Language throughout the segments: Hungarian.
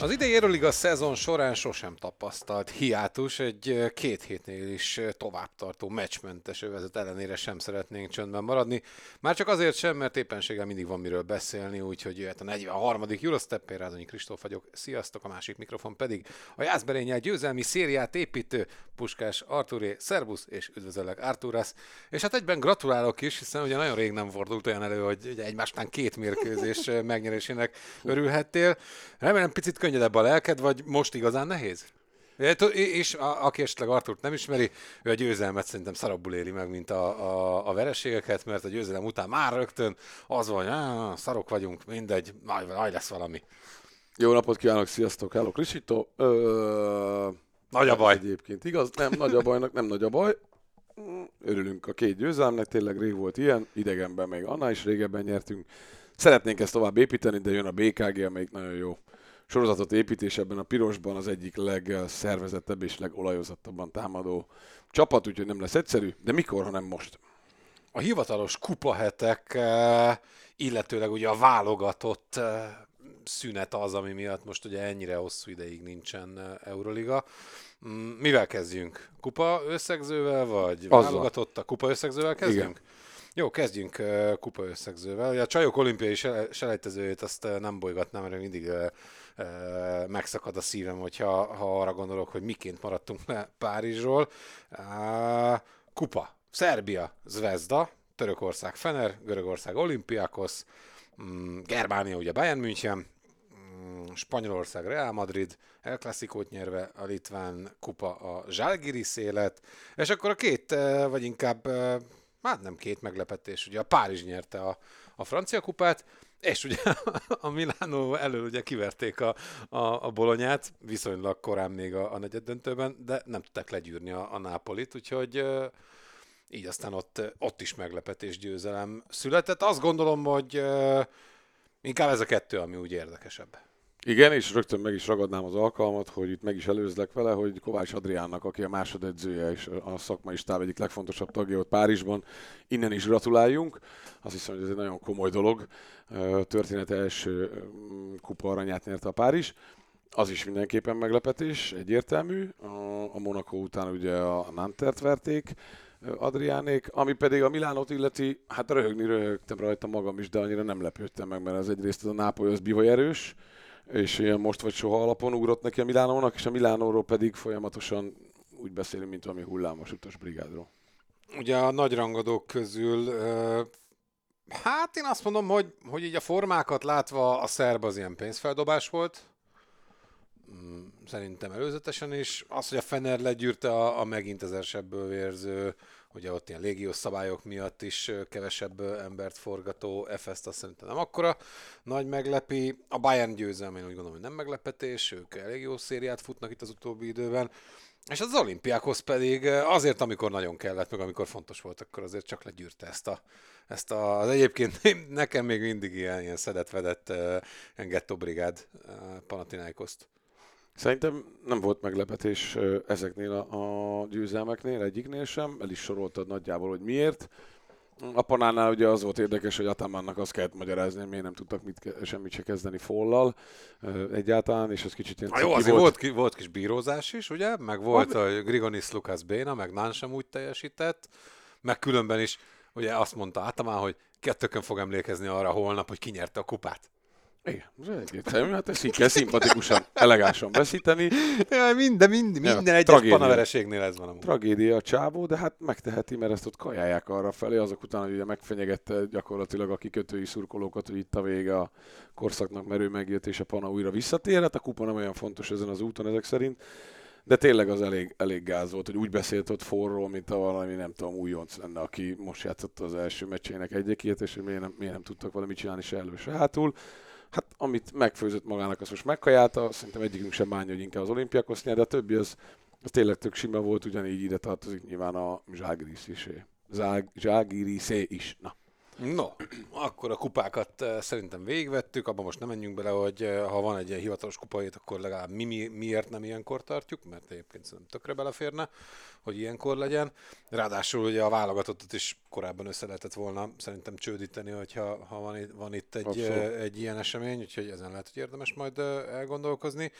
Az idei Euroliga szezon során sosem tapasztalt hiátus, egy két hétnél is ö, továbbtartó meccsmentes övezet ellenére sem szeretnénk csöndben maradni. Már csak azért sem, mert éppenséggel mindig van miről beszélni, úgyhogy jöhet a 43. Eurostep, én Rádonyi Kristóf vagyok. Sziasztok, a másik mikrofon pedig a Jászberényel győzelmi szériát építő Puskás Arturé, Szerbusz és üdvözöllek Arturász. És hát egyben gratulálok is, hiszen ugye nagyon rég nem fordult olyan elő, hogy ugye egymástán két mérkőzés megnyerésének örülhettél. Remélem picit könnyedebb a lelked, vagy most igazán nehéz? És a, aki esetleg Arturt nem ismeri, ő a győzelmet szerintem szarabbul éli meg, mint a, a, a vereségeket, mert a győzelem után már rögtön az van, hogy "Á, szarok vagyunk, mindegy, majd, majd lesz valami. Jó napot kívánok, sziasztok, hello Krisito. Ö... Nagy a baj. Ez Egyébként igaz, nem nagy a bajnak, nem nagy a baj. Örülünk a két győzelmnek, tényleg rég volt ilyen, idegenben még annál is régebben nyertünk. Szeretnénk ezt tovább építeni, de jön a BKG, amelyik nagyon jó sorozatot épít, és ebben a pirosban az egyik legszervezettebb és legolajozottabban támadó csapat, úgyhogy nem lesz egyszerű, de mikor, ha nem most. A hivatalos kupahetek, eh, illetőleg ugye a válogatott eh, szünet az, ami miatt most ugye ennyire hosszú ideig nincsen eh, Euroliga. Mm, Mivel kezdjünk? Kupa összegzővel, vagy Azzal. válogatott a kupa összegzővel kezdjünk? Jó, kezdjünk kupa összegzővel. A csajok olimpiai sele- selejtezőjét azt nem bolygatnám, mert mindig megszakad a szívem, hogyha ha arra gondolok, hogy miként maradtunk le Párizsról. Kupa. Szerbia, Zvezda, Törökország, Fener, Görögország, Olympiakos, mm, Germánia, ugye Bayern München, mm, Spanyolország, Real Madrid, El Clasicót nyerve, a Litván kupa a Zsálgiris élet, és akkor a két, vagy inkább, hát nem két meglepetés, ugye a Párizs nyerte a, a francia kupát, és ugye a Milánó elől ugye kiverték a, a, a bolonyát, viszonylag korán még a, a negyed döntőben, de nem tudták legyűrni a, a Nápolit, úgyhogy így aztán ott, ott is meglepetés győzelem született. Azt gondolom, hogy inkább ez a kettő, ami úgy érdekesebb. Igen, és rögtön meg is ragadnám az alkalmat, hogy itt meg is előzlek vele, hogy Kovács Adriánnak, aki a másodedzője és a szakmai stáb egyik legfontosabb tagja ott Párizsban, innen is gratuláljunk. Azt hiszem, hogy ez egy nagyon komoly dolog. Története első mm, kupa aranyát nyerte a Párizs. Az is mindenképpen meglepetés, egyértelmű. A, Monaco után ugye a Nantert verték Adriánék, ami pedig a Milánot illeti, hát röhögni röhögtem rajta magam is, de annyira nem lepődtem meg, mert az egyrészt a Nápoly az bivaj erős, és ilyen most vagy soha alapon ugrott neki a Milánónak, és a Milánóról pedig folyamatosan úgy beszélünk, mint valami hullámos utas brigádról. Ugye a nagy rangadók közül, hát én azt mondom, hogy, hogy így a formákat látva a szerb az ilyen pénzfeldobás volt. Mm, Szerintem előzetesen is. Az, hogy a Fener legyűrte a, a megint ezersebből vérző, ugye ott ilyen légiós szabályok miatt is kevesebb embert forgató FS-t azt szerintem nem akkora nagy meglepi. A Bayern győzelme én úgy gondolom, hogy nem meglepetés, ők elég jó szériát futnak itt az utóbbi időben. És az olimpiákhoz pedig azért, amikor nagyon kellett, meg amikor fontos volt, akkor azért csak legyűrte ezt a, ezt a az egyébként nekem még mindig ilyen, ilyen szedett-vedett uh, ilyen gettobrigád uh, Panathinaikoszt. Szerintem nem volt meglepetés ezeknél a, a győzelmeknél, egyiknél sem, el is soroltad nagyjából, hogy miért. A Panánál ugye az volt érdekes, hogy Atamannak azt kellett magyarázni, hogy miért nem tudtak mit, semmit se kezdeni follal egyáltalán, és az kicsit ilyen jó, azért volt, ki, volt kis bírózás is, ugye? Meg volt a Grigonis Lukas Béna, meg Nán sem úgy teljesített, meg különben is ugye azt mondta Atamán, hogy kettőkön fog emlékezni arra holnap, hogy kinyerte a kupát. Igen, egyértelmű, hát ezt így kell szimpatikusan, elegánsan beszíteni. Ja, minden, minden, Ja, minden egyes tragédia. panavereségnél ez van amúgy. Tragédia a csávó, de hát megteheti, mert ezt ott kajálják arra felé, azok után, hogy ugye megfenyegette gyakorlatilag a kikötői szurkolókat, hogy itt a vége a korszaknak, mert ő megjött, és a Pana újra visszatér. Hát a kupa nem olyan fontos ezen az úton ezek szerint, de tényleg az elég, elég gáz volt, hogy úgy beszélt ott forról, mint a valami, nem tudom, újonc lenne, aki most játszott az első meccsének egyekét, és hogy miért nem, miért nem tudtak valamit csinálni se elő, se hátul. Hát amit megfőzött magának, azt most megkajálta, szerintem egyikünk sem bánja, hogy inkább az olimpiákos nyer, de a többi az, Az tényleg tök sima volt, ugyanígy ide tartozik nyilván a Zságirisz is. Zság, Zságiriszé is. Na. No, akkor a kupákat uh, szerintem végigvettük, abban most nem menjünk bele, hogy uh, ha van egy ilyen hivatalos kupait, akkor legalább mi, mi miért nem ilyenkor tartjuk, mert egyébként szerintem tökre beleférne, hogy ilyenkor legyen. Ráadásul ugye a válogatottat is korábban össze lehetett volna szerintem csődíteni, hogyha ha van, itt, van itt egy, uh, egy ilyen esemény, úgyhogy ezen lehet, hogy érdemes majd elgondolkozni.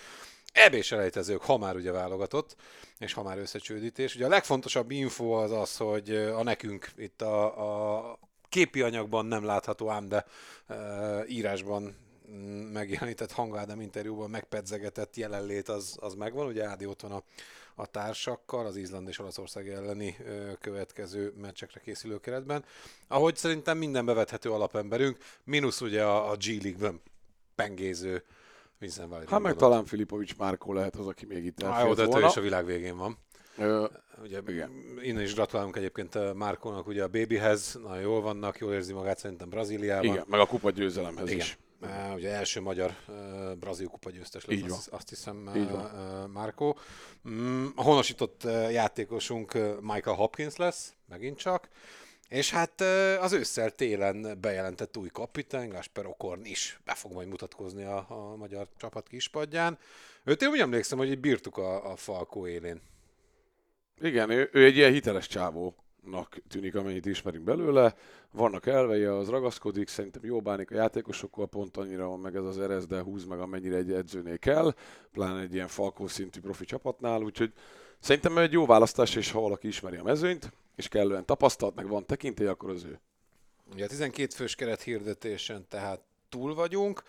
Eb elejtezők, ha már ugye válogatott, és ha már összecsődítés. Ugye a legfontosabb info az az, hogy a nekünk itt a, a képi anyagban nem látható, ám de e, írásban megjelenített hangádám interjúban megpedzegetett jelenlét az, az megvan. Ugye Ádi ott van a, a társakkal, az Izland és Olaszország elleni ö, következő meccsekre készülő keretben. Ahogy szerintem minden bevethető alapemberünk, mínusz ugye a, a G-League-ben pengéző Vízenváli. Hát meg talán Filipovics Márkó lehet az, aki még itt elfért volna. Ő is a világ végén van. Ugye, igen. Innen is gratulálunk egyébként Márkónak ugye a babyhez, nagyon jól vannak, jól érzi magát szerintem Brazíliában. Igen, meg a kupa győzelemhez igen. is. Uh, ugye első magyar uh, brazil kupa győztes lesz, azt, azt hiszem uh, Márkó. Um, a honosított uh, játékosunk uh, Michael Hopkins lesz, megint csak. És hát az ősszel télen bejelentett új kapitány, Gasper Okorn is be fog majd mutatkozni a, a magyar csapat kispadján. Őt én úgy emlékszem, hogy így bírtuk a, a Falkó élén. Igen, ő, ő egy ilyen hiteles csávónak tűnik, amennyit ismerünk belőle. Vannak elvei, az ragaszkodik, szerintem jó bánik a játékosokkal, pont annyira van meg ez az erez, de húz meg amennyire egy edzőnél kell, pláne egy ilyen Falkó szintű profi csapatnál, úgyhogy szerintem egy jó választás, és ha valaki ismeri a mezőnyt, és kellően tapasztalt, meg van tekintély, akkor az ő. Ugye a 12 fős keret hirdetésen tehát túl vagyunk.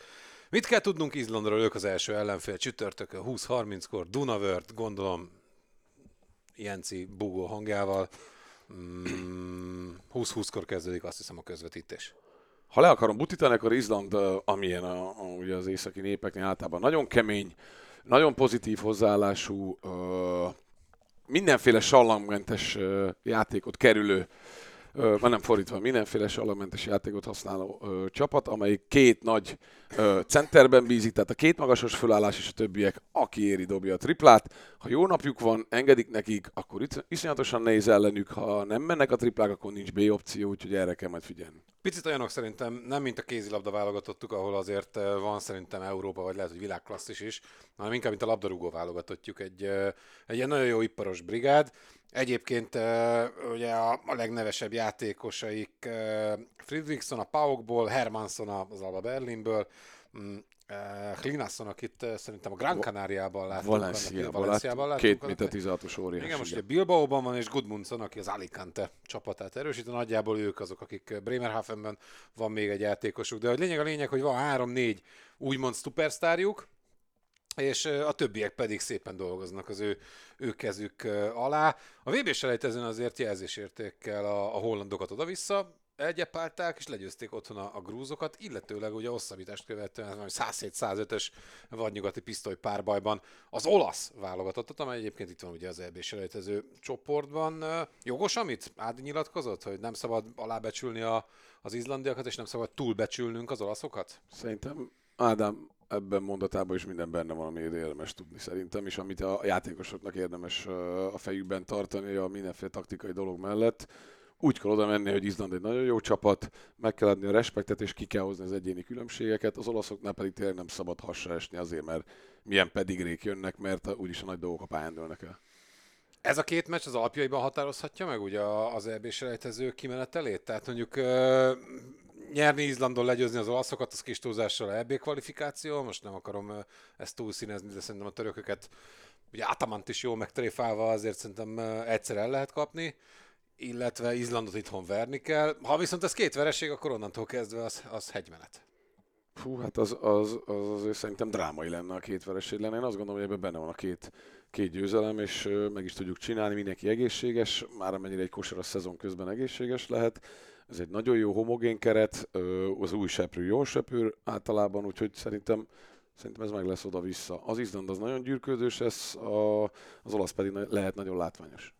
Mit kell tudnunk Izlandról? Ők az első ellenfél csütörtökön 20-30-kor Dunavört, gondolom Jenci bugó hangjával. Mm, 20-20-kor kezdődik azt hiszem a közvetítés. Ha le akarom butítani, akkor Izland, amilyen a, a, ugye az északi népeknél általában nagyon kemény, nagyon pozitív hozzáállású, uh, mindenféle sallammentes játékot kerülő, már nem fordítva, mindenféle sallammentes játékot használó ö, csapat, amelyik két nagy ö, centerben bízik, tehát a két magasos fölállás és a többiek, aki éri, dobja a triplát. Ha jó napjuk van, engedik nekik, akkor iszonyatosan nehéz ellenük, ha nem mennek a triplák, akkor nincs B opció, úgyhogy erre kell majd figyelni. Picit olyanok szerintem, nem mint a kézilabda válogatottuk, ahol azért van szerintem Európa, vagy lehet, hogy világklasszis is, hanem inkább, mint a labdarúgó válogatottjuk. Egy, egy ilyen nagyon jó iparos brigád, Egyébként ugye a, a legnevesebb játékosaik Friedrichson a Paukból, Hermansson az Alba Berlinből, mm, Klinasson, akit szerintem a Gran Canaria-ban láttunk. Valenciában, Valenciában láttunk. Két méter 16-os óriás. Igen, most ugye Bilbaoban van, és Gudmundsson, aki az Alicante csapatát erősít. Nagyjából ők azok, akik Bremerhavenben van még egy játékosuk. De a lényeg a lényeg, hogy van három-négy úgymond szupersztárjuk, és a többiek pedig szépen dolgoznak az ő, ő kezük alá. A vb selejtezőn azért jelzésértékkel a, a hollandokat oda-vissza egyepálták, és legyőzték otthon a, a grúzokat, illetőleg ugye hosszabbítást követően 107-105-ös vadnyugati pisztoly párbajban az olasz válogatottat, amely egyébként itt van ugye az EB selejtező csoportban. Jogos, amit Ádi nyilatkozott, hogy nem szabad alábecsülni a, az izlandiakat, és nem szabad túlbecsülnünk az olaszokat? Szerintem Ádám ebben mondatában is minden benne van, ami érdemes tudni szerintem, és amit a játékosoknak érdemes a fejükben tartani a mindenféle taktikai dolog mellett. Úgy kell oda menni, hogy Izland egy nagyon jó csapat, meg kell adni a respektet, és ki kell hozni az egyéni különbségeket. Az olaszoknál pedig tényleg nem szabad hasra esni azért, mert milyen pedigrék jönnek, mert úgyis a nagy dolgok a pályán dőlnek el. Ez a két meccs az alapjaiban határozhatja meg ugye az EB selejtező kimenetelét? Tehát mondjuk nyerni Izlandon, legyőzni az olaszokat, az kis túlzással EB kvalifikáció. Most nem akarom ezt túlszínezni, de szerintem a törököket ugye Atamant is jó megtréfálva, azért szerintem egyszer el lehet kapni illetve Izlandot itthon verni kell. Ha viszont ez két vereség, akkor onnantól kezdve az, az hegymenet. Fú, hát az, az, az azért szerintem drámai lenne a két vereség lenne. Én azt gondolom, hogy ebben benne van a két, két győzelem, és meg is tudjuk csinálni, mindenki egészséges, már amennyire egy kosar a szezon közben egészséges lehet. Ez egy nagyon jó homogén keret, az új seprő jól sepül általában, úgyhogy szerintem Szerintem ez meg lesz oda-vissza. Az Izland az nagyon gyűrködős, ez a, az olasz pedig lehet nagyon látványos.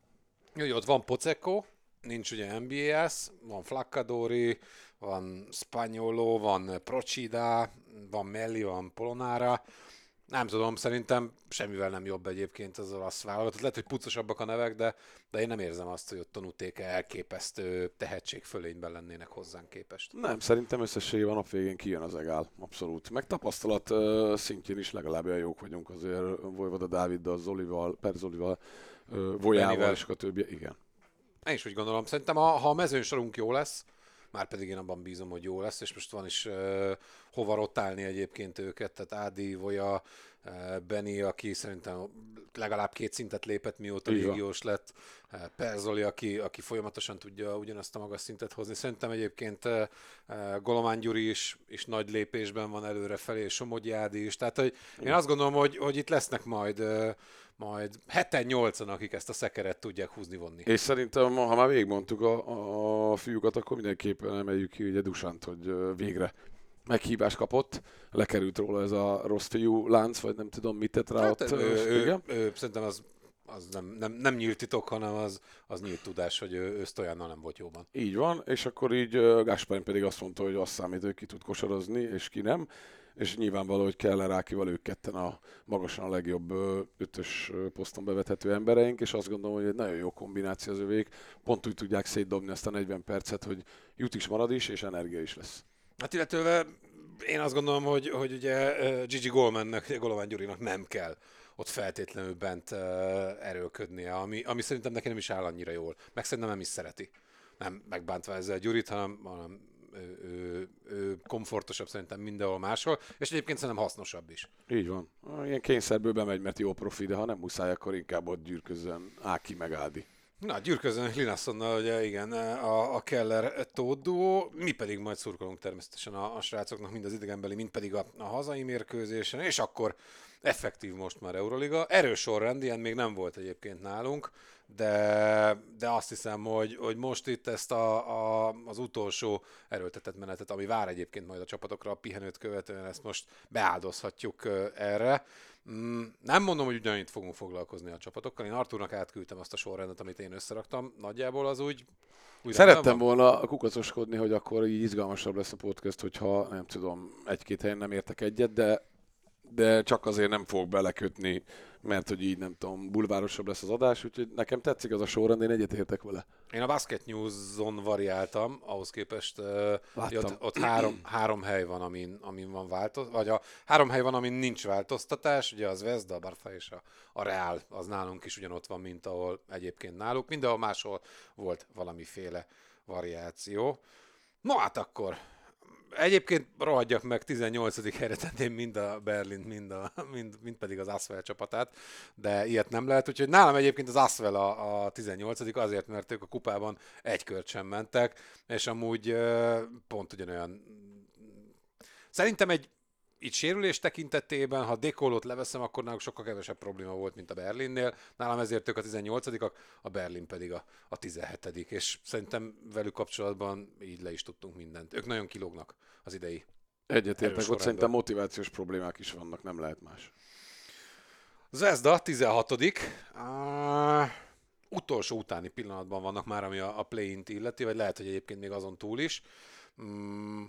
Jó, ott van Pocekko, nincs ugye MBS, van Flaccadori, van Spanyolo, van Procida, van Melli, van Polonára. Nem tudom, szerintem semmivel nem jobb egyébként az olasz válogatott. Lehet, hogy pucosabbak a nevek, de, de én nem érzem azt, hogy ott Tonutéke elképesztő tehetség fölényben lennének hozzánk képest. Nem, szerintem összességében a nap végén kijön az egál, abszolút. Meg tapasztalat uh, szintjén is legalább olyan jók vagyunk azért Vojvoda Dáviddal, Zolival, Perzolival, uh, Vojával és a többi. Igen. Én is úgy gondolom. Szerintem ha, ha a mezőnsorunk jó lesz, már pedig én abban bízom, hogy jó lesz, és most van is uh, hova rotálni egyébként őket, tehát Ádi, Voja, uh, Benny, aki szerintem legalább két szintet lépett, mióta légiós lett, uh, Perzoli, aki, aki folyamatosan tudja ugyanazt a magas szintet hozni. Szerintem egyébként uh, Golomán Gyuri is, is nagy lépésben van előre felé, Somogyi Ádi is, tehát hogy én azt gondolom, hogy, hogy itt lesznek majd uh, majd heten nyolcan, akik ezt a szekeret tudják húzni vonni. És szerintem, ha már végigmondtuk a, a fiúkat, akkor mindenképpen emeljük ki ugye Dusant, hogy végre meghívást kapott, lekerült róla ez a rossz fiú lánc, vagy nem tudom, mit tett rá hát, ott. Ő, ő, igen? Ő, szerintem az az nem, nem, nem nyílt titok, hanem az, az nyílt tudás, hogy ő, ő nem volt jóban. Így van, és akkor így Gáspárin pedig azt mondta, hogy azt számít, hogy ki tud kosarazni, és ki nem és nyilvánvaló, hogy kell Rákival ők ketten a magasan a legjobb ötös poszton bevethető embereink, és azt gondolom, hogy egy nagyon jó kombináció az övék. Pont úgy tudják szétdobni ezt a 40 percet, hogy jut is marad is, és energia is lesz. Hát illetve én azt gondolom, hogy, hogy ugye Gigi Goldmannek, Golován Gyurinak nem kell ott feltétlenül bent erőlködnie, ami, ami szerintem neki nem is áll annyira jól. Meg szerintem nem is szereti. Nem megbántva ezzel Gyurit, hanem, hanem ő, ő komfortosabb szerintem mindenhol máshol, és egyébként szerintem hasznosabb is. Így van. Ilyen kényszerből bemegy, mert jó profi, de ha nem muszáj, akkor inkább ott gyűrközön Áki meg Ádi. Na, gyűrközön Linassonnal, ugye igen, a, a Keller Tódó, mi pedig majd szurkolunk természetesen a, a srácoknak, mind az idegenbeli, mind pedig a, a hazai mérkőzésen, és akkor effektív most már Euroliga. Erős sorrend, ilyen még nem volt egyébként nálunk, de, de azt hiszem, hogy, hogy most itt ezt a, a, az utolsó erőltetett menetet, ami vár egyébként majd a csapatokra a pihenőt követően, ezt most beáldozhatjuk erre. Mm, nem mondom, hogy ugyanitt fogunk foglalkozni a csapatokkal. Én Arturnak átküldtem azt a sorrendet, amit én összeraktam. Nagyjából az úgy úgy Szerettem volna kukacoskodni, hogy akkor így izgalmasabb lesz a podcast, hogyha nem tudom, egy-két helyen nem értek egyet, de de csak azért nem fog belekötni, mert hogy így nem tudom, bulvárosabb lesz az adás, úgyhogy nekem tetszik az a sorrend, én egyetértek vele. Én a Basket News-on variáltam, ahhoz képest uh, ott, ott három, három hely van, amin, amin van változ, vagy a három hely van, amin nincs változtatás, ugye az Vezda, a Barfa és a, a Real, az nálunk is ugyanott van, mint ahol egyébként náluk, mindenhol máshol volt valamiféle variáció. No hát akkor Egyébként rohadjak meg, 18. helyre tenném mind a Berlin, mind, a, mind, mind pedig az Asvel csapatát, de ilyet nem lehet, úgyhogy nálam egyébként az Asvel a, a 18. azért, mert ők a kupában egy kört sem mentek, és amúgy pont ugyanolyan Szerintem egy itt sérülés tekintetében, ha Dekolót leveszem, akkor náluk sokkal kevesebb probléma volt, mint a Berlinnél. Nálam ezért ők a 18-ak, a Berlin pedig a, a 17 és szerintem velük kapcsolatban így le is tudtunk mindent. Ők nagyon kilógnak az idei. Egyetértek, ott szerintem motivációs problémák is vannak, nem lehet más. Zvezda 16 uh, utolsó utáni pillanatban vannak már, ami a, a play-int illeti, vagy lehet, hogy egyébként még azon túl is. Mm,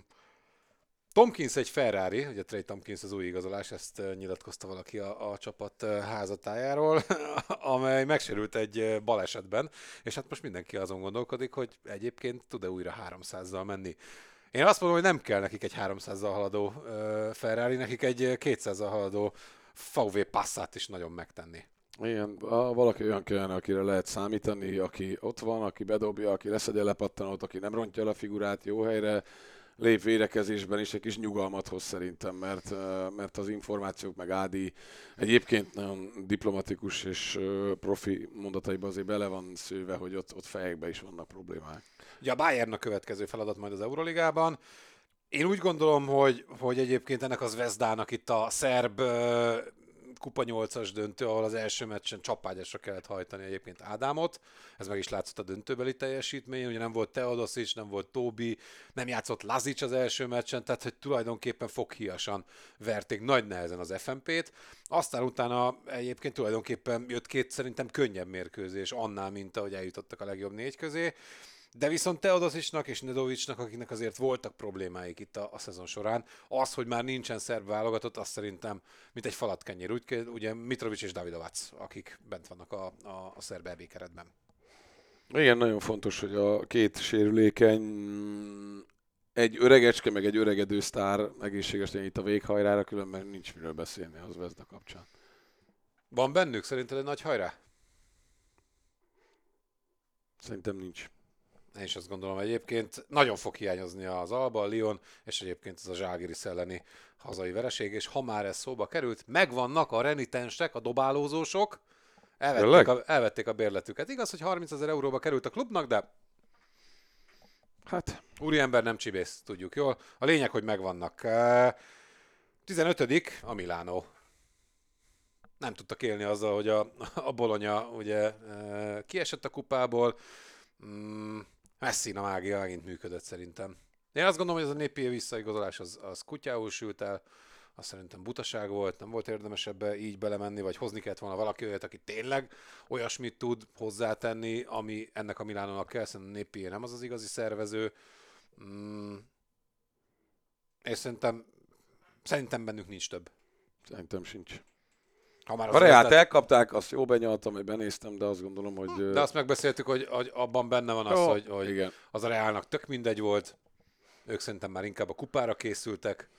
Tomkins egy Ferrari, ugye Trey Tomkins az új igazolás, ezt nyilatkozta valaki a, a csapat házatájáról, amely megsérült egy balesetben, és hát most mindenki azon gondolkodik, hogy egyébként tud-e újra 300-zal menni. Én azt mondom, hogy nem kell nekik egy 300-zal haladó Ferrari, nekik egy 200-zal haladó VW Passat is nagyon megtenni. Igen, valaki olyan kellene, akire lehet számítani, aki ott van, aki bedobja, aki leszedje lepattanót, aki nem rontja el a figurát jó helyre, lép védekezésben is egy kis nyugalmat hoz szerintem, mert, mert az információk meg Ádi egyébként nagyon diplomatikus és profi mondataiban azért bele van szőve, hogy ott, ott fejekben is vannak problémák. Ugye a Bayern a következő feladat majd az Euroligában. Én úgy gondolom, hogy, hogy egyébként ennek az Vezdának itt a szerb kupa 8-as döntő, ahol az első meccsen csapágyasra kellett hajtani egyébként Ádámot. Ez meg is látszott a döntőbeli teljesítmény, ugye nem volt Teodosic, nem volt Tobi, nem játszott Lazic az első meccsen, tehát hogy tulajdonképpen foghíjasan verték nagy nehezen az FMP-t. Aztán utána egyébként tulajdonképpen jött két szerintem könnyebb mérkőzés annál, mint ahogy eljutottak a legjobb négy közé De viszont Teodosicnak és Nedovicsnak, akiknek azért voltak problémáik itt a, a szezon során, az, hogy már nincsen szerb válogatott, azt szerintem, mint egy falatkenyér. Úgy, ugye Mitrovic és Davidovac, akik bent vannak a, a, a szerb EB keretben. Igen, nagyon fontos, hogy a két sérülékeny egy öregecske, meg egy öregedő sztár egészségesen itt a véghajrára, különben nincs miről beszélni az Vezda kapcsán. Van bennük szerinted egy nagy hajrá? Szerintem nincs. Én is azt gondolom egyébként. Nagyon fog hiányozni az Alba, a Lyon, és egyébként ez a Zságiri elleni hazai vereség, és ha már ez szóba került, megvannak a renitensek, a dobálózósok, elvették a, elvették a bérletüket. Igaz, hogy 30 ezer euróba került a klubnak, de Hát, úriember nem csibész, tudjuk jól. A lényeg, hogy megvannak. 15 a Milánó. Nem tudtak élni azzal, hogy a, a Bolonya ugye kiesett a kupából. Mm, Messi a mágia megint működött szerintem. Én azt gondolom, hogy ez a népi visszaigazolás az, az kutyául sült el, az szerintem butaság volt, nem volt érdemes ebbe így belemenni, vagy hozni kellett volna valaki olyat, aki tényleg olyasmit tud hozzátenni, ami ennek a Milánónak kell, szerintem népi nem az az igazi szervező. Mm, és szerintem, szerintem bennük nincs több. Szerintem sincs. Ha már a Reát elkapták, azt jó benyaltam, hogy benéztem, de azt gondolom, hogy... De azt megbeszéltük, hogy, hogy abban benne van az, Jó, hogy, hogy igen. az a Reálnak tök mindegy volt. Ők szerintem már inkább a kupára készültek.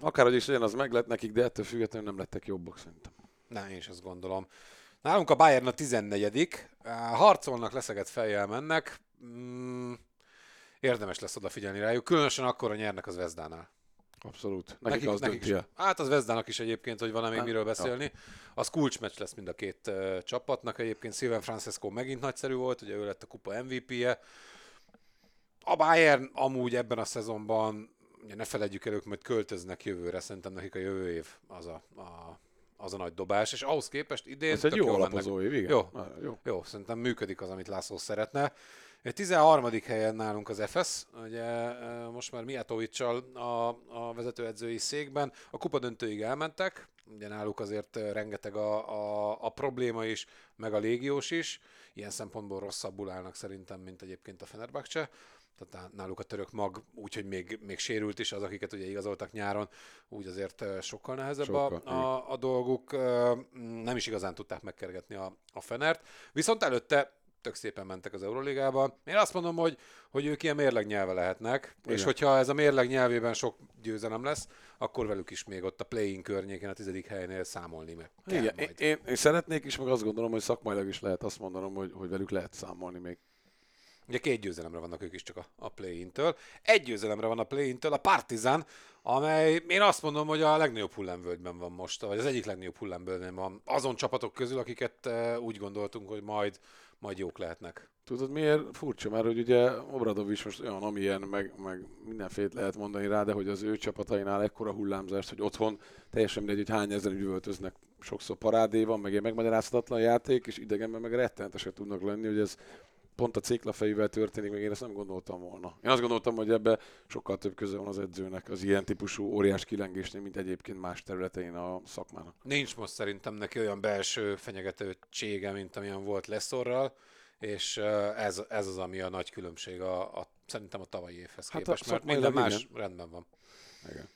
Akárhogy is legyen, az meg lett nekik, de ettől függetlenül nem lettek jobbak szerintem. Na, én is azt gondolom. Nálunk a Bayern a 14 harcolnak, leszeget fejjel mennek. Mm, érdemes lesz odafigyelni rájuk, különösen akkor, a nyernek az Vezdánál. Abszolút. Nekik, nekik az nekik dönti is. Hát az Vezdának is egyébként, hogy van még miről beszélni. Ja. Az kulcsmeccs lesz mind a két uh, csapatnak. Egyébként Silvan Francesco megint nagyszerű volt, ugye ő lett a kupa MVP-je. A Bayern amúgy ebben a szezonban, ugye ne felejtjük el, ők majd költöznek jövőre, szerintem nekik a jövő év az a, a az a nagy dobás, és ahhoz képest idén... Ez egy jó alapozó év, igen. Jó, jó. jó, szerintem működik az, amit László szeretne. 13. helyen nálunk az FS, ugye most már Miatovicsal a, a vezetőedzői székben. A kupa döntőig elmentek, ugye náluk azért rengeteg a, a, a probléma is, meg a légiós is. Ilyen szempontból rosszabbul állnak szerintem, mint egyébként a Fenerbahce tehát náluk a török mag, úgyhogy még, még sérült is az, akiket ugye igazoltak nyáron, úgy azért sokkal nehezebb sokkal, a, a, a dolguk. Nem is igazán tudták megkergetni a, a Fenert. Viszont előtte tök szépen mentek az Euroligába. Én azt mondom, hogy, hogy ők ilyen mérleg nyelve lehetnek, Igen. és hogyha ez a mérleg nyelvében sok győzelem lesz, akkor velük is még ott a play-in környéken a tizedik helynél számolni meg. Igen, én, én, én, szeretnék is, meg azt gondolom, hogy szakmailag is lehet azt mondanom, hogy, hogy velük lehet számolni még. Ugye két győzelemre vannak ők is csak a, a play-intől. Egy győzelemre van a play-intől, a Partizan, amely én azt mondom, hogy a legnagyobb hullámvölgyben van most, vagy az egyik legnagyobb hullámvölgyben van. Azon csapatok közül, akiket úgy gondoltunk, hogy majd majd jók lehetnek. Tudod miért furcsa? Mert hogy ugye is most olyan, amilyen, meg, meg mindenféle lehet mondani rá, de hogy az ő csapatainál ekkora hullámzást, hogy otthon teljesen mindegy, hogy hány ezeren üvöltöznek, sokszor parádé van, meg ilyen megmagyarázhatatlan játék, és idegenben meg rettenetesek tudnak lenni, hogy ez pont a céklafejűvel történik, meg én ezt nem gondoltam volna. Én azt gondoltam, hogy ebbe sokkal több köze van az edzőnek az ilyen típusú óriás kilengésnél, mint egyébként más területein a szakmának. Nincs most szerintem neki olyan belső fenyegetősége, mint amilyen volt Leszorral, és ez, ez az, ami a nagy különbség a, a szerintem a tavalyi évhez hát képest, mert minden más igen. rendben van. Igen.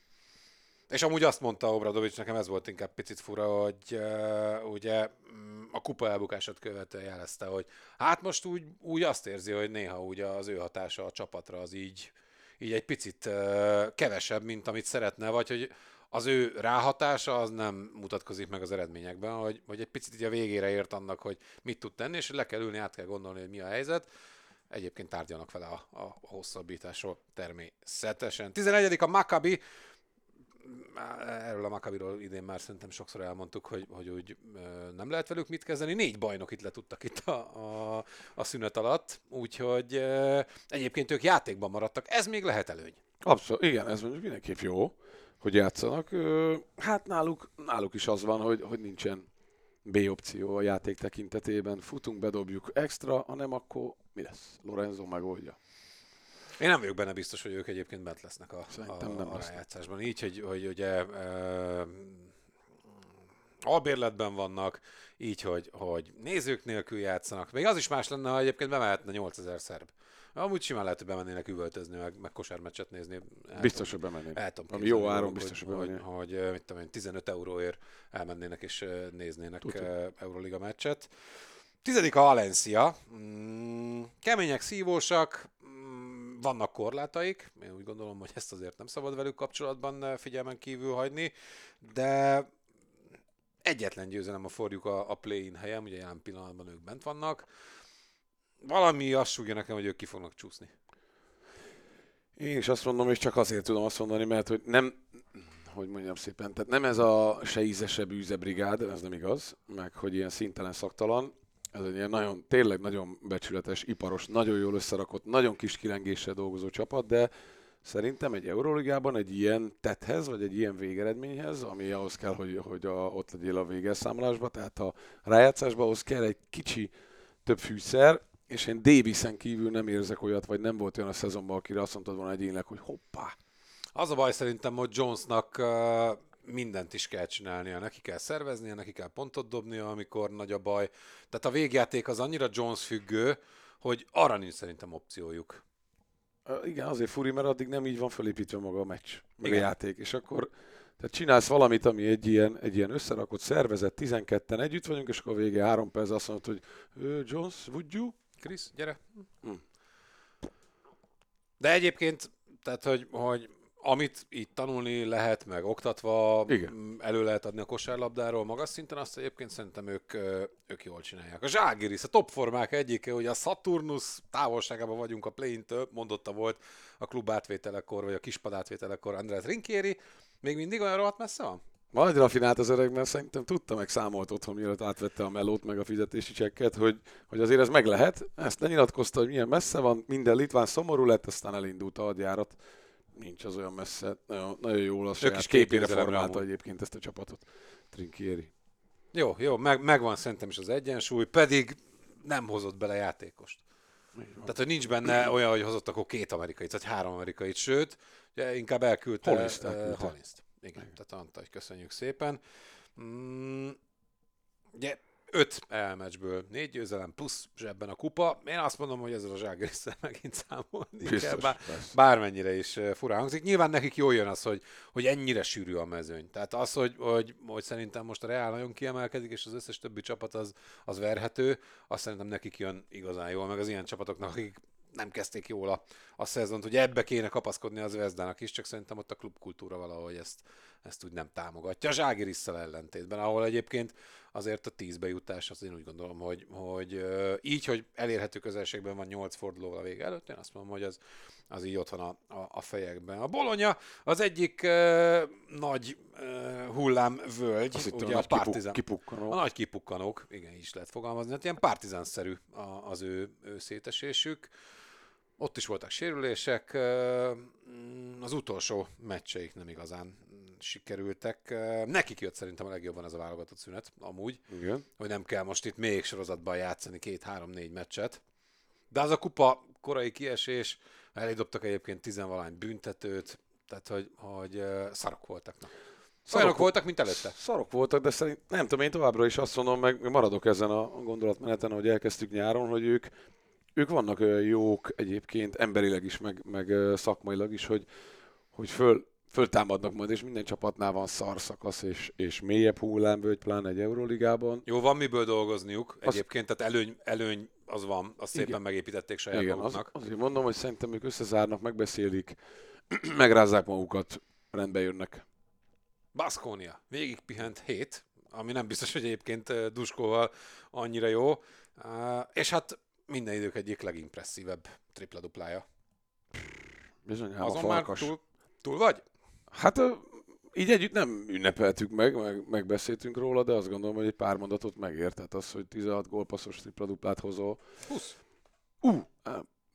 És amúgy azt mondta Obradovics, nekem ez volt inkább picit fura, hogy uh, ugye mm, a kupa elbukását követően jelezte, hogy hát most úgy, úgy azt érzi, hogy néha úgy az ő hatása a csapatra az így, így egy picit uh, kevesebb, mint amit szeretne, vagy hogy az ő ráhatása az nem mutatkozik meg az eredményekben, hogy, hogy egy picit így a végére ért annak, hogy mit tud tenni, és le kell ülni, át kell gondolni, hogy mi a helyzet. Egyébként tárgyalnak vele a, a hosszabbításról természetesen. 11. a Maccabi, erről a Makabiról idén már szerintem sokszor elmondtuk, hogy, hogy úgy nem lehet velük mit kezdeni. Négy bajnok itt letudtak itt a, a, a szünet alatt, úgyhogy egyébként ők játékban maradtak. Ez még lehet előny. Abszolút, igen, ez mondjuk mindenképp jó, hogy játszanak. Hát náluk, náluk is az van, hogy, hogy nincsen B opció a játék tekintetében. Futunk, bedobjuk extra, hanem akkor mi lesz? Lorenzo megoldja. Én nem vagyok benne biztos, hogy ők egyébként bent lesznek a, a, nem a rájátszásban. Így, hogy, hogy ugye e, albérletben vannak, így, hogy, hogy nézők nélkül játszanak. Még az is más lenne, ha egyébként bemehetne 8000 szerb. Amúgy simán lehet, hogy bemennének üvöltözni, meg, meg kosármeccset nézni. El biztos, hogy bemennének. El tudom Ami jó áron biztos, hogy, hogy, hogy, hogy, mit tudom én, 15 euróért elmennének és néznének Tudod. Euroliga meccset. Tizedik a Valencia. Mm, kemények, szívósak, vannak korlátaik. Én úgy gondolom, hogy ezt azért nem szabad velük kapcsolatban figyelmen kívül hagyni, de egyetlen győzelem a forjuk a, a play-in helyen, ugye jelen pillanatban ők bent vannak. Valami azt súgja nekem, hogy ők ki fognak csúszni. Én is azt mondom, és csak azért tudom azt mondani, mert hogy nem, hogy mondjam szépen, tehát nem ez a se íze, se brigád, ez nem igaz, meg hogy ilyen szintelen szaktalan, ez egy ilyen nagyon, tényleg nagyon becsületes, iparos, nagyon jól összerakott, nagyon kis kilengéssel dolgozó csapat, de Szerintem egy Euróligában egy ilyen tethez, vagy egy ilyen végeredményhez, ami ahhoz kell, hogy, hogy a, ott legyél a végelszámolásba, tehát a rájátszásba ahhoz kell egy kicsi több fűszer, és én Davisen kívül nem érzek olyat, vagy nem volt olyan a szezonban, akire azt mondtad volna egyénileg, hogy hoppá. Az a baj szerintem, hogy Jonesnak mindent is kell csinálnia, neki kell szerveznie, neki kell pontot dobnia, amikor nagy a baj. Tehát a végjáték az annyira Jones függő, hogy arra nincs szerintem opciójuk. Igen, azért furi, mert addig nem így van felépítve maga a meccs, meg Igen. a játék, és akkor tehát csinálsz valamit, ami egy ilyen, egy ilyen összerakott szervezet, 12-en együtt vagyunk, és akkor a vége három perc azt mondod, hogy Jones, would you? Chris, gyere. Hm. De egyébként, tehát, hogy, hogy amit itt tanulni lehet, meg oktatva Igen. elő lehet adni a kosárlabdáról magas szinten, azt egyébként szerintem ők, ők jól csinálják. A Zságiris, a topformák egyike, hogy a Saturnus távolságában vagyunk a play-től, mondotta volt a klub átvételekor, vagy a kispad átvételekor András Rinkieri, még mindig olyan rohadt messze van? Majd rafinált az öreg, mert szerintem tudta, meg számolt otthon, mielőtt átvette a melót, meg a fizetési csekket, hogy, hogy azért ez meg lehet. Ezt lenyilatkozta, hogy milyen messze van, minden litván szomorú lett, aztán elindult a hadjárat nincs az olyan messze, nagyon, nagyon jól az saját képére formálta egyébként ezt a csapatot. Trinkieri. Jó, jó, meg, megvan szerintem is az egyensúly, pedig nem hozott bele játékost. Tehát, hogy nincs benne olyan, hogy hozott akkor két amerikait, vagy három amerikait, sőt, ugye inkább elküldte. Uh, Holiszt. Igen, Igen, tehát Anta, hogy köszönjük szépen. Mm, ugye öt elmeccsből négy győzelem plusz zsebben a kupa. Én azt mondom, hogy ezzel a zságerésszel megint számolni Biztos, kell, bár, bármennyire is furán hangzik. Nyilván nekik jól jön az, hogy, hogy ennyire sűrű a mezőny. Tehát az, hogy, hogy, hogy szerintem most a Real nagyon kiemelkedik, és az összes többi csapat az, az verhető, azt szerintem nekik jön igazán jól, meg az ilyen csapatoknak, akik nem kezdték jól a, a szezont, hogy ebbe kéne kapaszkodni az Vezdának is, csak szerintem ott a klubkultúra valahogy ezt, ezt úgy nem támogatja. Zságirisszel ellentétben, ahol egyébként azért a tízbe jutás, az én úgy gondolom, hogy, hogy így, hogy elérhető közelségben van 8 forduló a vége előtt, én azt mondom, hogy az, az így ott van a, a, a fejekben. A Bolonya az egyik uh, nagy uh, hullámvölgy, azt ugye a, a partizán, kipukkanók. A nagy kipukkanók, igen, is lehet fogalmazni, hát ilyen partizánszerű az ő, ő szétesésük. Ott is voltak sérülések, mm, az utolsó meccseik nem igazán sikerültek. Nekik jött szerintem a legjobban ez a válogatott szünet, amúgy. Igen. Hogy nem kell most itt még sorozatban játszani két-három-négy meccset. De az a kupa korai kiesés, elidobtak egyébként tizenvalány büntetőt, tehát hogy, hogy szarok voltak. Na. Szarok voltak, mint előtte? Szarok voltak, de szerint nem tudom, én továbbra is azt mondom, meg maradok ezen a gondolatmeneten, hogy elkezdtük nyáron, hogy ők ők vannak jók egyébként, emberileg is, meg, meg szakmailag is, hogy, hogy föl, föltámadnak majd, és minden csapatnál van szarszakasz, és, és mélyebb hullámvölgy, pláne egy Euróligában. Jó, van miből dolgozniuk az... egyébként, tehát előny, előny az van, azt szépen Igen. megépítették saját Igen, maguknak. Az, azért mondom, hogy szerintem ők összezárnak, megbeszélik, megrázzák magukat, rendbe jönnek. Baskónia, végig pihent hét, ami nem biztos, hogy egyébként Duskóval annyira jó, és hát minden idők egyik legimpresszívebb tripla-duplája. Bizony, Azon már túl, túl vagy? Hát így együtt nem ünnepeltük meg, meg, megbeszéltünk róla, de azt gondolom, hogy egy pár mondatot megért. Tehát az, hogy 16 gólpasszos tripla-duplát hozol. 20. Uh,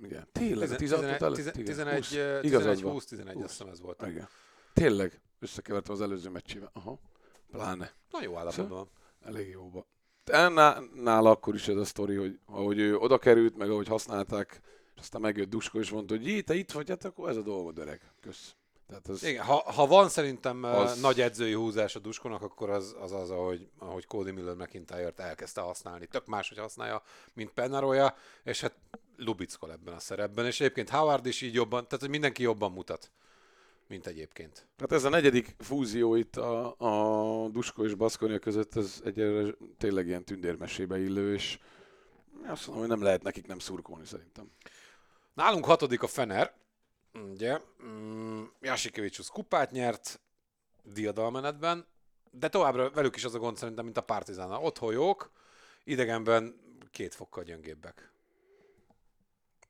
igen, tényleg, 16 előtt, 11, 11, 20, 11, 20. azt hiszem ez volt. Igen. Tényleg, összekevertem az előző meccsével. Aha, pláne. Na jó állapotban. Szóval, elég jóba nála akkor is ez a sztori, hogy ahogy ő oda került, meg ahogy használták, és aztán megjött Dusko, és mondta, hogy jé, te itt vagy, hát akkor ez a dolgod, öreg. Kösz. Tehát az... Igen, ha, ha van szerintem az... Nagy edzői húzás a Duskonak, akkor az az, az ahogy, ahogy Cody Miller McIntyre-t elkezdte használni. Tök máshogy használja, mint Pennaroya, és hát lubickol ebben a szerepben. És egyébként Howard is így jobban, tehát hogy mindenki jobban mutat, mint egyébként. Hát ez a negyedik fúzió itt a, a Dusko és Baszkonia között, ez egyelőre tényleg ilyen tündérmesébe illő, és azt mondom, hogy nem lehet nekik nem szurkolni szerintem. Nálunk hatodik a Fener, ugye, mm, Jasikevicius kupát nyert diadalmenetben, de továbbra velük is az a gond szerintem, mint a Partizánnal. Otthon jók, idegenben két fokkal gyöngébbek.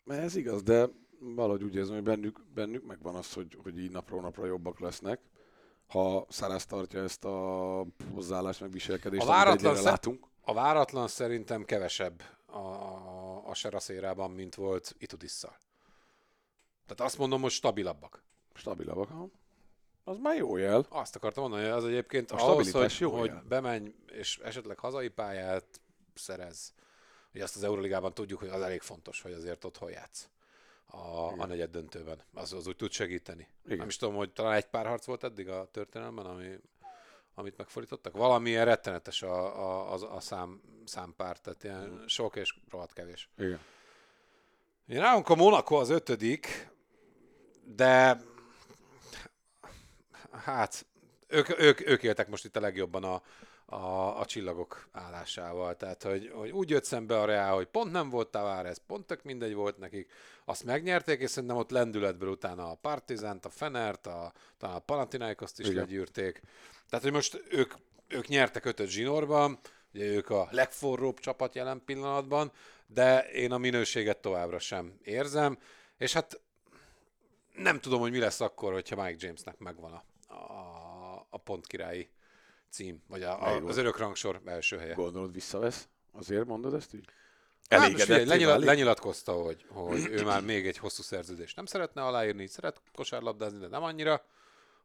Ez igaz, de valahogy úgy érzem, hogy bennük, bennük megvan az, hogy, hogy így napról napra jobbak lesznek. Ha Szárász tartja ezt a hozzáállást, meg viselkedést, A váratlan látunk. A váratlan szerintem kevesebb a, a, a seraszérában, mint volt Itudisszal. Tehát azt mondom, hogy stabilabbak. Stabilabbak. ha. Az már jó jel. Azt akartam mondani, hogy az egyébként A ahhoz, hogy, jó hogy jel. bemenj és esetleg hazai pályát szerez. Ugye azt az Euroligában tudjuk, hogy az elég fontos, hogy azért otthon játsz a, a negyed döntőben. Az, az úgy tud segíteni. Igen. Nem is tudom, hogy talán egy pár harc volt eddig a történelemben, ami, amit megfordítottak. Valamilyen rettenetes a, a, a, a szám, számpár, tehát ilyen sok és rohadt kevés. Igen. Nálunk a Monaco az ötödik, de hát ők, ők, ők éltek most itt a legjobban a, a, a csillagok állásával. Tehát, hogy, hogy úgy jött szembe a Real, hogy pont nem volt Tavares, pont tök mindegy volt nekik. Azt megnyerték, és szerintem ott lendületből utána a Partizánt, a Fenert, a, talán a Panathinaikoszt is Igen. legyűrték. Tehát, hogy most ők, ők nyertek ötöt zsinórban, ugye ők a legforróbb csapat jelen pillanatban, de én a minőséget továbbra sem érzem, és hát nem tudom, hogy mi lesz akkor, hogyha Mike Jamesnek megvan a, a, a pontkirályi cím, vagy a, a, az örök rangsor első helye. Gondolod visszavesz? Azért mondod ezt így? Hát figyelj, lenyila, válik? lenyilatkozta, hogy, hogy ő már még egy hosszú szerződést nem szeretne aláírni, szeret kosárlabdázni, de nem annyira,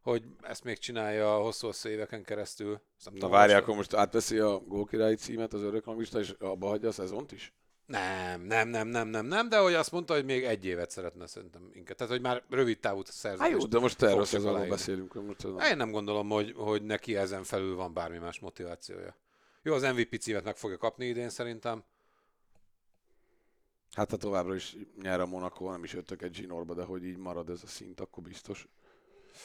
hogy ezt még csinálja hosszú-hosszú éveken keresztül. Na várjál, most- akkor most átveszi a gólkirályi címet az örök ranglista, és abba hagyja a szezont is? Nem, nem, nem, nem, nem, nem, de hogy azt mondta, hogy még egy évet szeretne szerintem inkább. Tehát, hogy már rövid távú szerződést. Hát jó, de most erről szezonról beszélünk. Most Én nem gondolom, hogy, hogy neki ezen felül van bármi más motivációja. Jó, az MVP címet meg fogja kapni idén szerintem. Hát ha továbbra is nyer a Monaco, nem is jöttök egy zsinórba, de hogy így marad ez a szint, akkor biztos.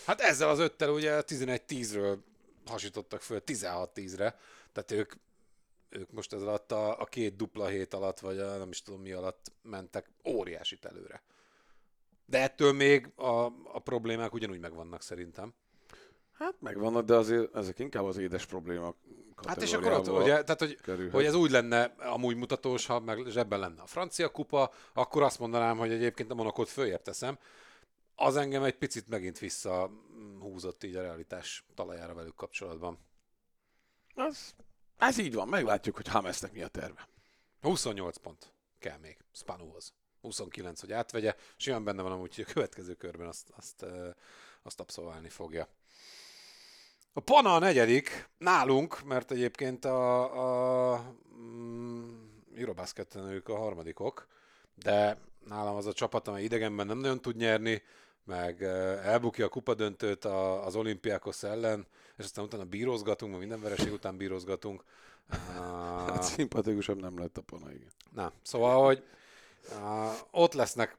Hát ezzel az öttel ugye 11-10-ről hasítottak föl 16-10-re, tehát ők, ők most ez alatt a, a két dupla hét alatt, vagy a, nem is tudom mi alatt mentek óriásit előre. De ettől még a, a problémák ugyanúgy megvannak szerintem. Hát megvannak, de azért ezek inkább az édes probléma Hát és akkor ott, ugye, tehát hogy, kerülhet. hogy ez úgy lenne amúgy mutatós, ha meg zsebben lenne a francia kupa, akkor azt mondanám, hogy egyébként a Monakot följebb teszem. Az engem egy picit megint vissza mm, húzott így a realitás talajára velük kapcsolatban. Az, ez így van, meglátjuk, hogy Hamesnek mi a terve. 28 pont kell még Spanuhoz. 29, hogy átvegye. Simán benne van amúgy, hogy a következő körben azt, azt, azt abszolválni fogja. A Pana a negyedik, nálunk, mert egyébként a, a mm, Eurobasketen ők a harmadikok, de nálam az a csapat, amely idegenben nem nagyon tud nyerni, meg elbukja a kupadöntőt az olimpiákos ellen, és aztán utána bírozgatunk, minden vereség után bírozgatunk. Ah, Hát szimpatikusabb nem lett a pana, igen. Na, szóval, hogy ott lesznek,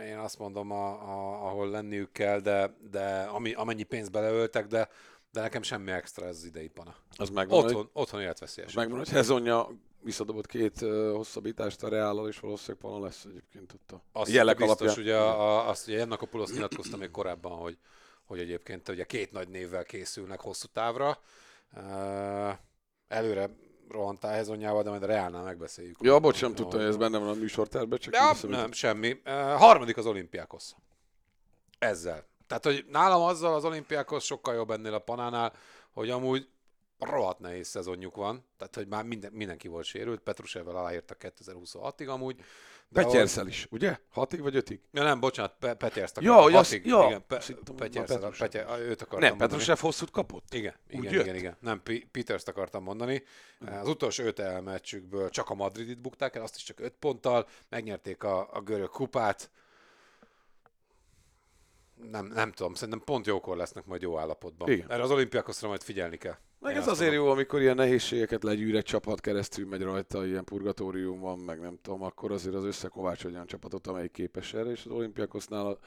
én azt mondom, a, a, ahol lenniük kell, de, de ami, amennyi pénzt beleöltek, de, de nekem semmi extra ez az idei pana. Az megvan, Otthon, hogy, otthon életveszélyes. megvan, hogy Hezonja visszadobott két uh, hosszabbítást a Reállal, és valószínűleg pana lesz egyébként ott a Azt jelek biztos, alapján. ugye a, azt ugye Ennak a Pulosz nyilatkozta még korábban, hogy, hogy egyébként ugye két nagy névvel készülnek hosszú távra. Uh, előre rohantál Hezonyával, de majd a Reálnál megbeszéljük. Ja, bocs, nem Hogy- tudtam, hogy ez benne van a műsortervben, csak Ja, eszembe nem, semmi. Uh, harmadik az olimpiákos. Ezzel. Tehát, hogy nálam azzal az olimpiákos sokkal jobb ennél a panánál, hogy amúgy rohadt nehéz szezonjuk van. Tehát, hogy már minden, mindenki volt sérült. Petrusevvel aláírtak 2026-ig amúgy. Petyerszel is, ugye? Hatig vagy ötig? Ja, nem, bocsánat, Pe- Petyerst Ja, akartam. azt- Hatig, ja, igen, Pe- Petyerszel- már Petrusev. Petye- őt akartam Nem. Petrusev hosszút kapott? Igen, igen, jött? igen, igen. Nem, P- Peters-t akartam mondani. Az utolsó öt elmeccsükből csak a Madridit bukták el, azt is csak öt ponttal, megnyerték a, a görög kupát. Nem, nem tudom, szerintem pont jókor lesznek majd jó állapotban. Igen. Erre az olimpiákoszra majd figyelni kell. Meg ez azért mondom. jó, amikor ilyen nehézségeket legyűr egy csapat keresztül megy rajta, ilyen purgatórium van, meg nem tudom, akkor azért az összekovács olyan csapatot, amelyik képes erre, és az olimpiakosznál a,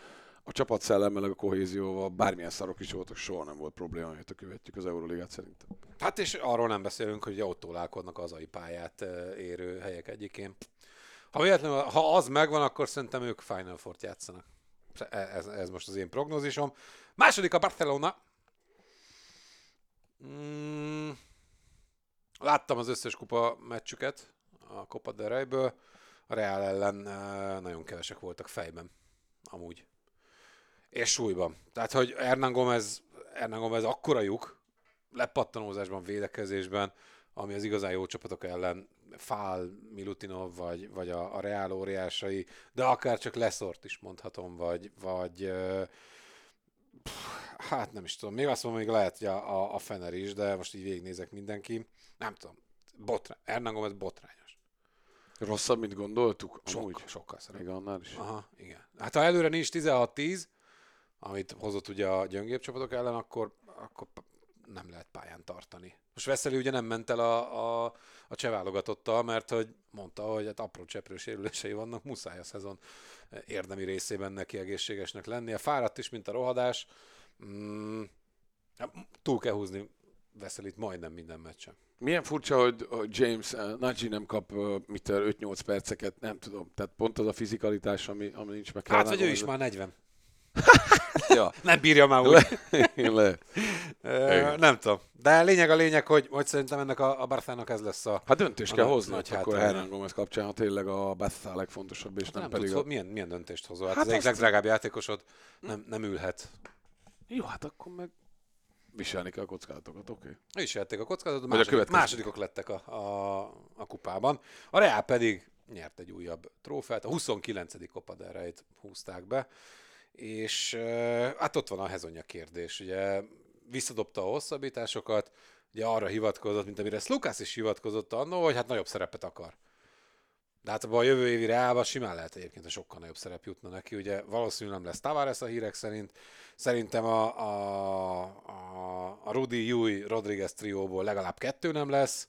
a csapat szellemmel, a kohézióval bármilyen szarok is voltak, soha nem volt probléma, amit követjük az Euróligát szerintem. Hát és arról nem beszélünk, hogy ott tólálkodnak az ai pályát érő helyek egyikén. Ha véletlenül, ha az megvan, akkor szerintem ők Final Four-t játszanak. Ez, ez most az én prognózisom. Második a Barcelona. Mm, láttam az összes kupa meccsüket a Copa del Rey-ből. A Real ellen eh, nagyon kevesek voltak fejben, amúgy. És súlyban. Tehát, hogy Hernán Gomez, Hernán Gomez akkora lyuk, lepattanózásban, védekezésben, ami az igazán jó csapatok ellen Fál, Milutinov, vagy, vagy a, a Real óriásai, de akár csak Leszort is mondhatom, vagy, vagy pff, hát nem is tudom, még azt mondom, még lehet, hogy a, a, a Fener is, de most így végignézek mindenki, nem tudom, botrány, Hernán Gomez botrányos. Rosszabb, mint gondoltuk? Sok, sokkal szerint. Még annál is. Aha, igen. Hát ha előre nincs 16-10, amit hozott ugye a gyöngébb csapatok ellen, akkor, akkor nem lehet pályán tartani. Most Veszeli ugye nem ment el a, a, a cseh válogatottal, mert hogy mondta, hogy hát apró cseprő sérülései vannak, muszáj a szezon érdemi részében neki egészségesnek lennie. Fáradt is, mint a rohadás. Mm, hát túl kell húzni Veszelit majdnem minden meccsen. Milyen furcsa, hogy, hogy James uh, Nagy nem kap uh, mit 5-8 perceket, nem tudom. Tehát pont az a fizikalitás, ami, ami nincs meg. Hát, vagy ő is már 40. Ja, Nem bírja már úgy. le, le. Nem tudom. De lényeg a lényeg, hogy, hogy szerintem ennek a, a Barszának ez lesz a... Hát döntést A kell hozni, nagy akkor. Hernán Gomez kapcsán, ha tényleg a Beth a legfontosabb, és Nem, nem, nem pedig tudsz, a... milyen, milyen döntést hozol? Hát, Hát az egyik legdrágább játékosod nem, nem ülhet. Jó, hát akkor meg viselni kell a kockázatokat, oké. Okay. Ő is játék a kockázatot, második, másodikok lettek a, a, a kupában. A Real pedig nyert egy újabb trófeát, a 29. Copa del Rey-t húzták be, és hát ott van a hezonja kérdés. Ugye visszadobta a hosszabbításokat, ugye arra hivatkozott, mint amire Slukász is hivatkozott annó, hogy hát nagyobb szerepet akar. De hát abban a jövő évi Reálban simán lehet egyébként, hogy sokkal nagyobb szerep jutna neki. Ugye valószínűleg nem lesz Tavares a hírek szerint. Szerintem a, a, a, a Rudi, Júj, Rodriguez trióból legalább kettő nem lesz.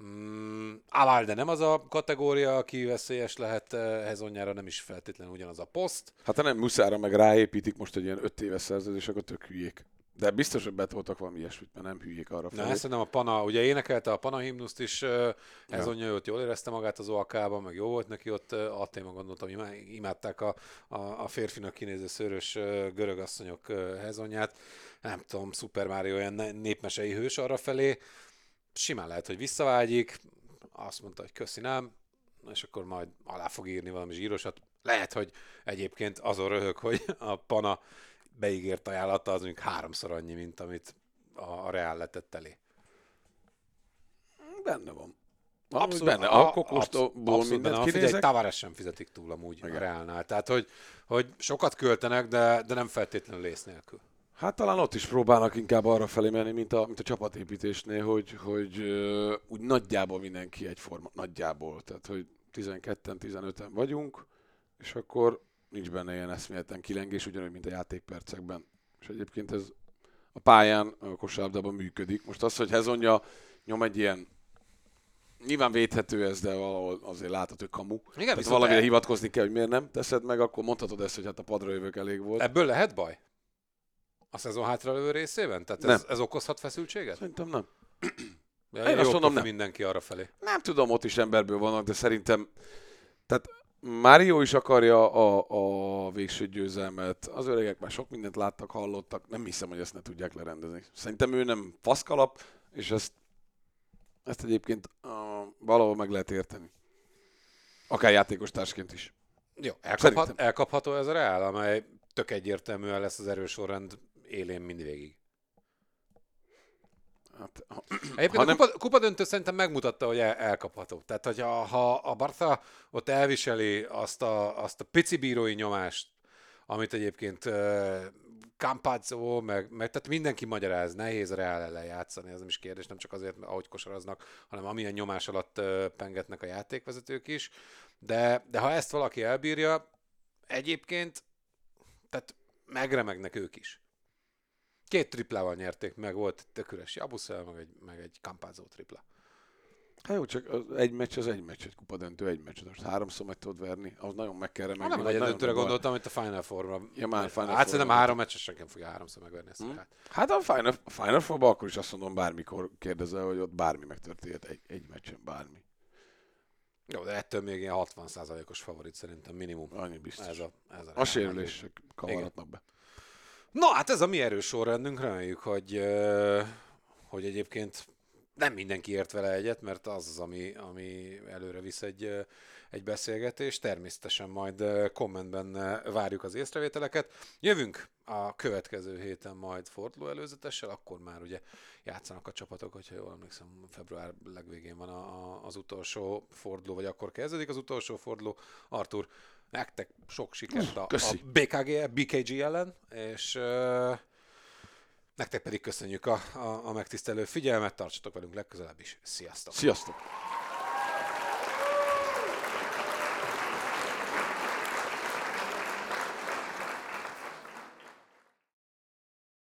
Mm, Avalde nem az a kategória, aki veszélyes lehet eh, Hezonjára, nem is feltétlenül ugyanaz a poszt. Hát nem Muszára meg ráépítik most egy ilyen öt éves szerződés, akkor tök hülyék. De biztos, hogy betoltak valami ilyesmit, mert nem hülyék arra Na, felé. ezt szerintem a Pana, ugye énekelte a Pana himnuszt is, eh, Hezonja ott jól érezte magát az OAK-ban, meg jó volt neki ott, eh, a téma gondoltam, imá- imádták a, a, a férfinak kinéző szőrös görög asszonyok Hezonját. Nem tudom, Super Mario olyan népmesei hős arra felé. Simán lehet, hogy visszavágyik, azt mondta, hogy köszi nem, és akkor majd alá fog írni valami zsírosat. Lehet, hogy egyébként azon röhög, hogy a Pana beígért ajánlata az mondjuk háromszor annyi, mint amit a a Real letett elé. Benne van. Abszolút, benne. a- A kokostóból mindent benne. Figyelj, kinézek. Tavares sem fizetik túl amúgy Igen. a. Realnál. Tehát, hogy, hogy sokat költenek, de, de nem feltétlenül lész nélkül. Hát talán ott is próbálnak inkább arra felé menni, mint a, mint a csapatépítésnél, hogy, hogy ö, úgy nagyjából mindenki egyforma, nagyjából. Tehát, hogy 12-en, 15-en vagyunk, és akkor nincs benne ilyen eszméletlen kilengés, ugyanúgy, mint a játékpercekben. És egyébként ez a pályán, a kosárlabdában működik. Most az, hogy Hezonja nyom egy ilyen Nyilván védhető ez, de valahol azért látható kamu. Igen, Tehát valamire el- hivatkozni kell, hogy miért nem teszed meg, akkor mondhatod ezt, hogy hát a padra jövők elég volt. Ebből lehet baj? A szezon hátralövő részében? Tehát ez, Nem. ez okozhat feszültséget? Szerintem nem. Ja, Én azt mondom, nem. mindenki arra felé. Nem tudom, ott is emberből vannak, de szerintem tehát Mário is akarja a, a végső győzelmet. Az öregek már sok mindent láttak, hallottak. Nem hiszem, hogy ezt ne tudják lerendezni. Szerintem ő nem faszkalap, és ezt, ezt egyébként uh, valahol meg lehet érteni. Akár játékos társként is. Jó, elkaphat, elkapható ez a Real, amely tök egyértelműen lesz az erős sorrend élén mindvégig. Hát, ha, Egyébként Ha a kupa, kupa döntő szerintem megmutatta, hogy el, elkapható. Tehát, hogy ha, ha a Barca ott elviseli azt a, azt a pici bírói nyomást, amit egyébként uh, Campazzo, meg, meg, tehát mindenki magyaráz, nehéz a Real ellen játszani, ez nem is kérdés, nem csak azért, mert ahogy kosaraznak, hanem amilyen nyomás alatt uh, pengetnek a játékvezetők is. De, de ha ezt valaki elbírja, egyébként, tehát megremegnek ők is. Két triplával nyerték meg, volt tök üres Jabuszel, meg egy, meg egy kampázó tripla. Hát jó, csak az egy meccs az egy meccs, egy kupadöntő egy meccs. Most háromszor meg tudod verni, az nagyon meg kell remegni. Nem vagy nagy nagyon döntőre nagy baj. gondoltam, mint a Final Four-ra. Ja, már Final hát szerintem három meccses senki nem fogja háromszor megverni ezt. Hmm. Hát a Final, a Final four akkor is azt mondom, bármikor kérdezel, hogy ott bármi megtörténhet egy, egy meccsen, bármi. Jó, de ettől még ilyen 60%-os favorit szerintem minimum. Annyi biztos. Ez a, ez a, A sérülések kavaratnak be. Na hát ez a mi erős sorrendünk, reméljük, hogy, hogy egyébként nem mindenki ért vele egyet, mert az az, ami, ami előre visz egy, egy beszélgetést. Természetesen majd kommentben várjuk az észrevételeket. Jövünk a következő héten majd forduló előzetessel, akkor már ugye játszanak a csapatok, hogyha jól emlékszem, február legvégén van a, a, az utolsó forduló, vagy akkor kezdődik az utolsó forduló. Artur, nektek sok sikert a, a Köszi. BKG, BKG ellen, és uh, nektek pedig köszönjük a, a, a megtisztelő figyelmet, tartsatok velünk legközelebb is. Sziasztok! Sziasztok!